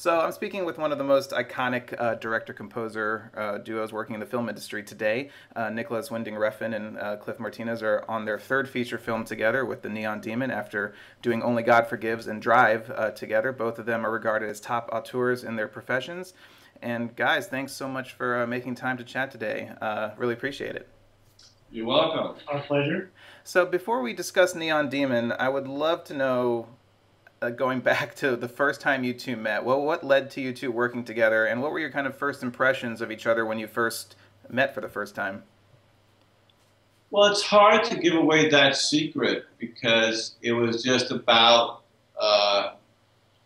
So I'm speaking with one of the most iconic uh, director-composer uh, duos working in the film industry today. Uh, Nicolas Winding Refn and uh, Cliff Martinez are on their third feature film together with The Neon Demon after doing Only God Forgives and Drive uh, together. Both of them are regarded as top auteurs in their professions. And guys, thanks so much for uh, making time to chat today. really appreciate it. You're welcome. Our pleasure. So before we discuss Neon Demon, I would love to know uh, going back to the first time you two met, well, what led to you two working together, and what were your kind of first impressions of each other when you first met for the first time? Well, it's hard to give away that secret because it was just about, uh,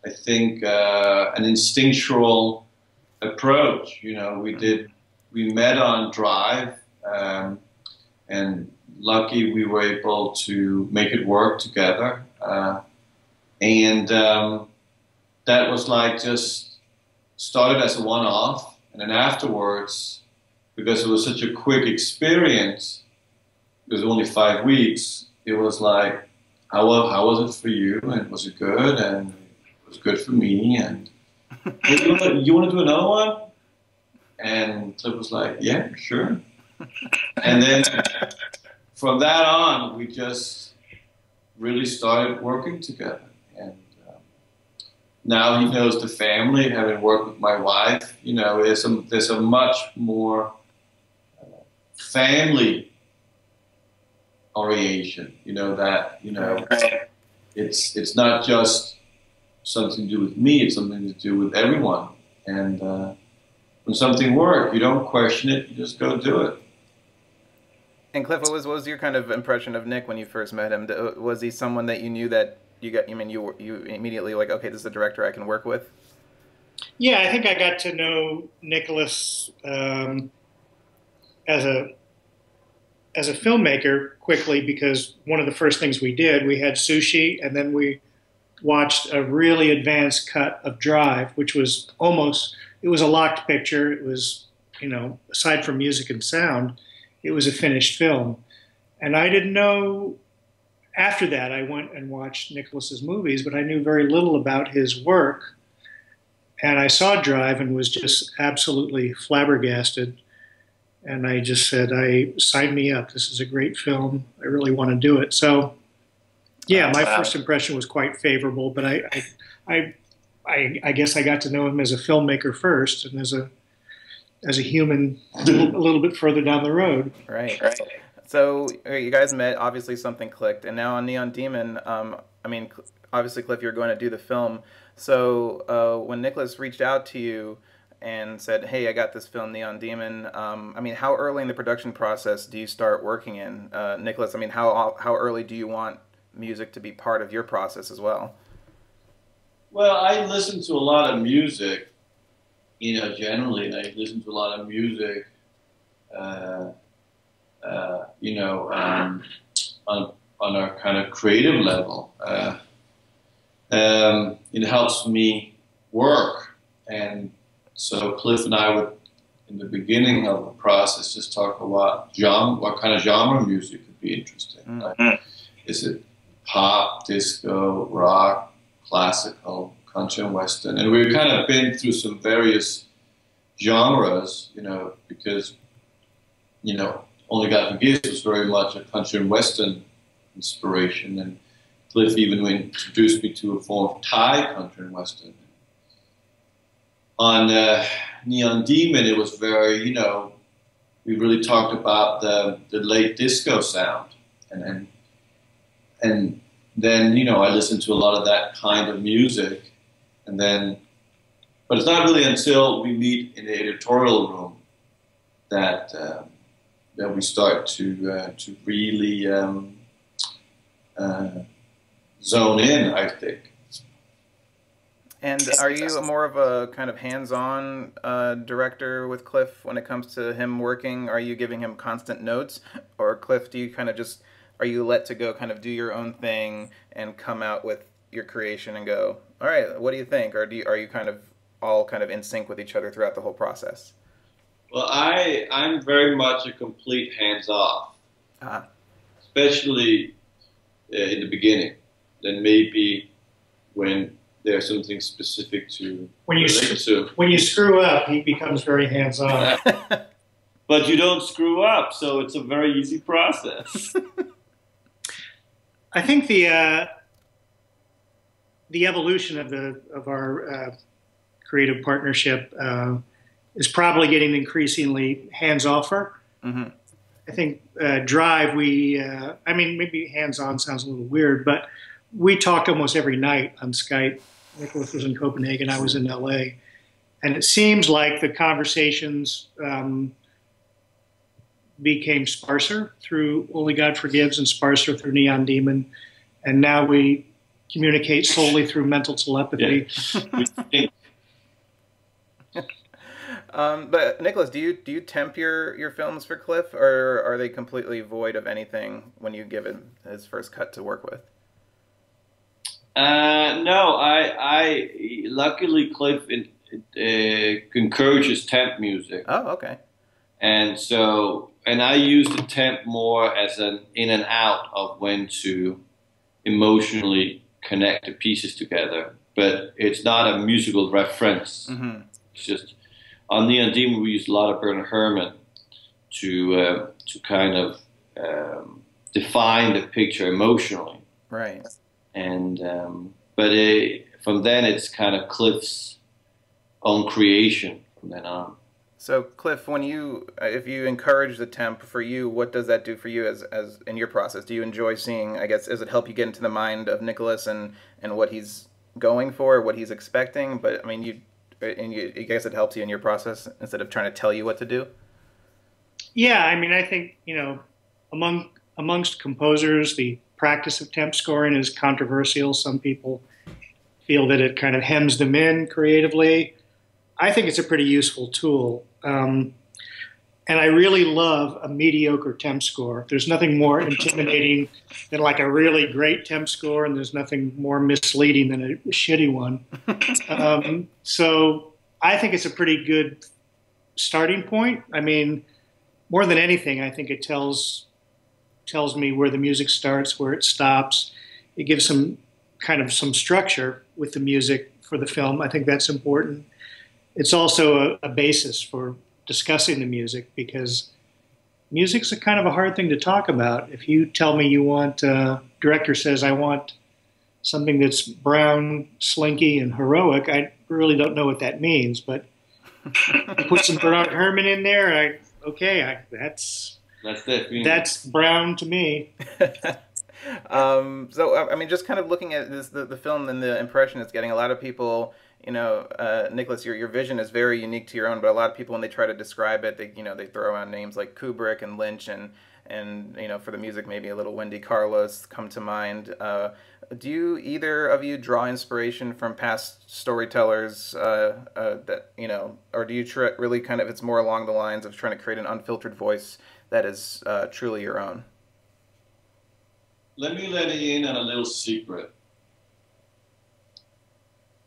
I think, uh, an instinctual approach. You know, we did, we met on Drive, um, and lucky we were able to make it work together. Uh, and um, that was like just started as a one-off, and then afterwards, because it was such a quick experience, it was only five weeks. It was like, how how was it for you? And was it good? And it was good for me. And you, want to, you want to do another one? And Cliff was like, yeah, sure. and then from that on, we just really started working together now he knows the family, having worked with my wife, you know, there's a, there's a much more uh, family orientation, you know, that, you know, it's, it's not just something to do with me, it's something to do with everyone. And uh, when something works, you don't question it, you just go do it. And Cliff, what was, what was your kind of impression of Nick when you first met him? Was he someone that you knew that you got? You mean you you immediately like okay, this is a director I can work with? Yeah, I think I got to know Nicholas um, as a as a filmmaker quickly because one of the first things we did we had sushi and then we watched a really advanced cut of Drive, which was almost it was a locked picture. It was you know aside from music and sound, it was a finished film, and I didn't know after that, I went and watched Nicholas's movies, but I knew very little about his work. And I saw Drive and was just absolutely flabbergasted. And I just said, "I sign me up. This is a great film. I really want to do it." So, yeah, my wow. first impression was quite favorable. But I, I, I, I, I guess I got to know him as a filmmaker first, and as a as a human a little, a little bit further down the road. Right. Right. So you guys met. Obviously, something clicked, and now on Neon Demon, um, I mean, obviously, Cliff, you're going to do the film. So uh, when Nicholas reached out to you and said, "Hey, I got this film, Neon Demon," um, I mean, how early in the production process do you start working in, uh, Nicolas? I mean, how how early do you want music to be part of your process as well? Well, I listen to a lot of music, you know, generally, I listen to a lot of music. Uh, uh, you know, um, on, on a kind of creative level. Uh, um, it helps me work. And so Cliff and I would, in the beginning of the process, just talk a about genre, what kind of genre music would be interesting. Mm-hmm. Like, is it pop, disco, rock, classical, country and western? And we've kind of been through some various genres, you know, because, you know, only God Forgives was very much a country and western inspiration, and Cliff even introduced me to a form of Thai country and western. On uh, Neon Demon, it was very, you know, we really talked about the, the late disco sound, and, and and then you know I listened to a lot of that kind of music, and then, but it's not really until we meet in the editorial room that. Um, that we start to uh, to really um, uh, zone in. I think. And are you more of a kind of hands-on uh, director with Cliff when it comes to him working? Are you giving him constant notes, or Cliff, do you kind of just are you let to go, kind of do your own thing and come out with your creation and go, all right, what do you think? Or do you, are you kind of all kind of in sync with each other throughout the whole process? Well, I I'm very much a complete hands off, uh-huh. especially uh, in the beginning. Then maybe when there's something specific to When you relate to. when you screw up, he becomes very hands on. but you don't screw up, so it's a very easy process. I think the uh, the evolution of the of our uh, creative partnership uh, is probably getting increasingly hands offer. hmm I think uh, Drive, we, uh, I mean, maybe hands on sounds a little weird, but we talked almost every night on Skype. Nicholas was in Copenhagen, I was in LA. And it seems like the conversations um, became sparser through Only God Forgives and sparser through Neon Demon. And now we communicate solely through mental telepathy. Um, but Nicholas, do you do you temp your, your films for Cliff, or are they completely void of anything when you give him his first cut to work with? Uh, no, I, I luckily Cliff in, uh, encourages temp music, Oh, okay. and so and I use the temp more as an in and out of when to emotionally connect the pieces together. But it's not a musical reference. hmm It's just on Neon Demon we used a lot of Bernard Herrmann to uh, to kind of um, define the picture emotionally. Right. and um, but it, from then it's kind of Cliff's own creation from then on. So, Cliff, when you if you encourage the temp for you, what does that do for you as as in your process? Do you enjoy seeing? I guess does it help you get into the mind of Nicholas and and what he's going for, what he's expecting? But I mean, you and you, I guess it helps you in your process instead of trying to tell you what to do. Yeah, I mean, I think you know, among amongst composers, the practice of temp scoring is controversial. Some people feel that it kind of hems them in creatively. I think it's a pretty useful tool, um, and I really love a mediocre temp score. There's nothing more intimidating than like a really great temp score, and there's nothing more misleading than a shitty one. Um, so I think it's a pretty good starting point. I mean more than anything, I think it tells tells me where the music starts, where it stops. It gives some kind of some structure with the music for the film. I think that's important. It's also a, a basis for discussing the music because music's a kind of a hard thing to talk about. If you tell me you want, uh, director says I want something that's brown, slinky, and heroic, I really don't know what that means. But put some Bernard Herrmann in there, I okay, I, that's That's the that's brown to me. um, so I I mean, just kind of looking at this, the, the film and the impression it's getting, a lot of people, you know, uh, Nicholas, your your vision is very unique to your own, but a lot of people when they try to describe it, they you know they throw out names like Kubrick and Lynch and and you know for the music maybe a little Wendy Carlos come to mind. Uh, do you either of you draw inspiration from past storytellers uh, uh, that you know, or do you really kind of it's more along the lines of trying to create an unfiltered voice that is uh, truly your own? Let me let you in on a little secret.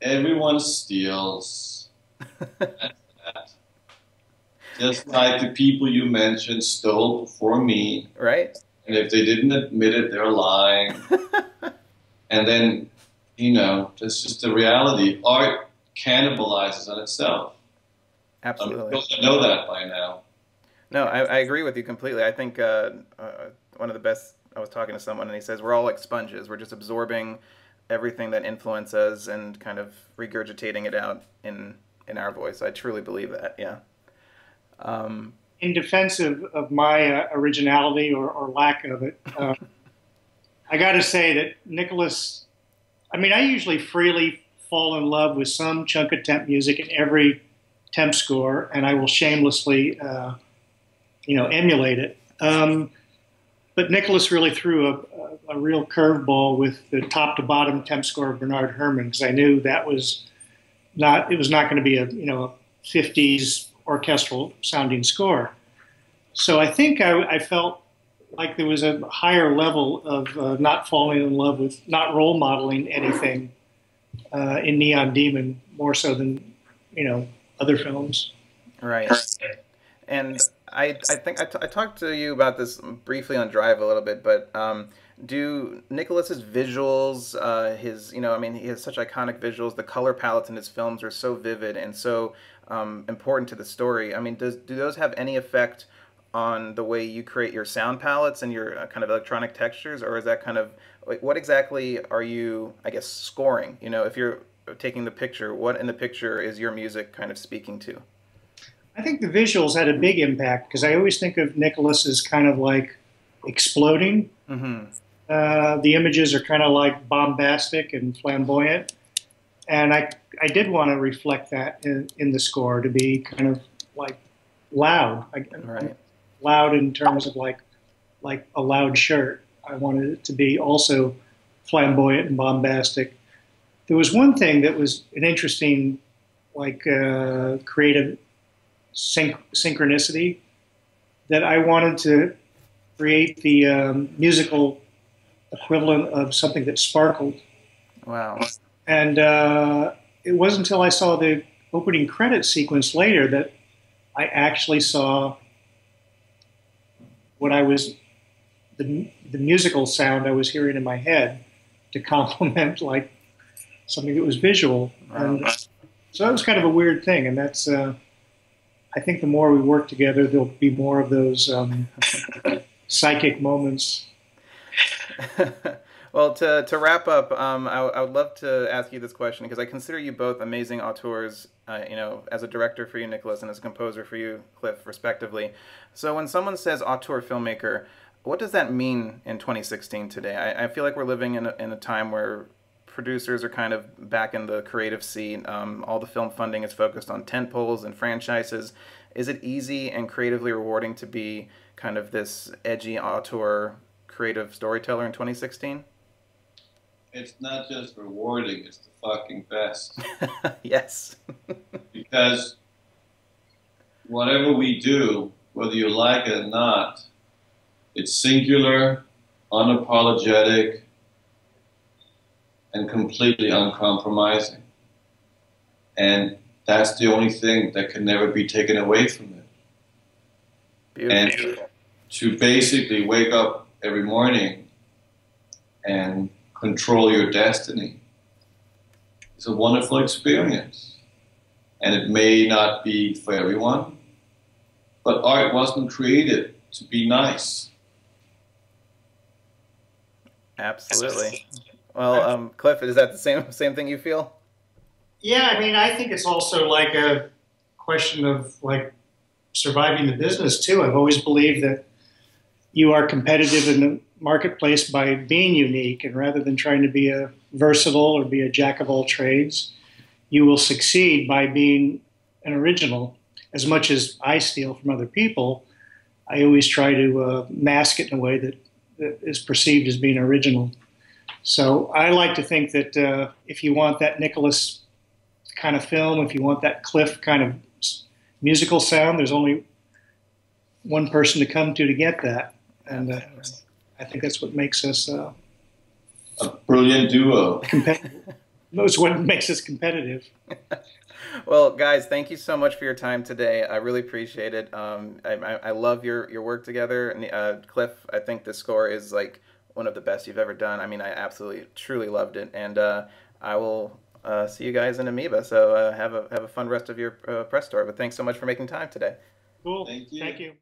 Everyone steals. Just like the people you mentioned stole before me, right? and if they didn't admit it, they're lying. and then, you know, that's just the reality. Art cannibalizes on itself. Absolutely. sure know that by now. No, I, I agree with you completely. I think uh, uh, one of the best. I was talking to someone, and he says we're all like sponges. We're just absorbing everything that influences us and kind of regurgitating it out in in our voice. I truly believe that. Yeah. Um, In defense of, of my uh, originality or, or lack of it, uh, I got to say that Nicholas. I mean, I usually freely fall in love with some chunk of temp music in every temp score, and I will shamelessly, uh, you know, emulate it. Um, but Nicholas really threw a, a, a real curveball with the top to bottom temp score of Bernard Herrmann because I knew that was not it was not going to be a you know a 50s orchestral sounding score. So I think I, I felt like there was a higher level of uh, not falling in love with not role modeling anything uh, in Neon Demon more so than you know other films. right. And I, I think I, talked to you about this briefly on Drive a little bit, but um, do Nicholas's visuals, uh, his you know, I mean, he has such iconic visuals. The color palettes in his films are so vivid and so um, important to the story. I mean, does do those have any effect on the way you create your sound palettes and your uh, kind of electronic textures, or is that kind of like what exactly are you, I guess, scoring? You know, if you're taking the picture, what in the picture is your music kind of speaking to? I think the visuals had a big impact because I always think of Nicholas as kind of like exploding. Mm-hmm. Uh, the images are kind of like bombastic and flamboyant, and I I did want to reflect that in, in the score to be kind of like loud, right. loud in terms of like like a loud shirt. I wanted it to be also flamboyant and bombastic. There was one thing that was an interesting, like uh, creative synch- synchronicity that I wanted to create the um, musical equivalent of something that sparkled. Wow. And uh, it wasn't until I saw the opening credit sequence later that I actually saw what I was, the, the musical sound I was hearing in my head to complement like something that was visual. Wow. And so that was kind of a weird thing. And that's, uh, I think the more we work together, there'll be more of those um, psychic moments. well, to, to wrap up, um, I, I, would love to ask you this question because I consider you both amazing auteurs. Uh, you know, as a director for you, Nicholas, and as a composer for you, Cliff, respectively. So when someone says auteur filmmaker, what does that mean in 2016 today? I, I feel like we're living in a, in a time where producers are kind of back in the creative seat. Um, all the film funding is focused on tent poles and franchises. Is it easy and creatively rewarding to be kind of this edgy auteur creative storyteller in 2016? It's not just rewarding, it's the fucking best. yes. because whatever we do, whether you like it or not, it's singular, unapologetic, and completely uncompromising. And that's the only thing that can never be taken away from it. Beautiful. And to basically wake up every morning and control your destiny is a wonderful experience. And it may not be for everyone, but art wasn't created to be nice. Absolutely. Well, um, Cliff, is that the same same thing you feel? Yeah, I mean, I think it's also like a question of like surviving the business too. I've always believed that you are competitive in the marketplace by being unique, and rather than trying to be a versatile or be a jack of all trades, you will succeed by being an original. As much as I steal from other people, I always try to uh, mask it in a way that, that is perceived as being original. So I like to think that uh, if you want that Nicholas kind of film, if you want that Cliff kind of musical sound, there's only one person to come to to get that, and uh, I think that's what makes us uh, a brilliant duo. Competitive. That's what makes us competitive. well, guys, thank you so much for your time today. I really appreciate it. Um, I, I, I, love your, your work together. And uh, Cliff, I think the score is like one of the best you've ever done. I mean, I absolutely, truly loved it, and uh, I will uh, see you guys in Amoeba. So uh, have a have a fun rest of your uh, press tour. But thanks so much for making time today. Cool. Thank you. Thank you.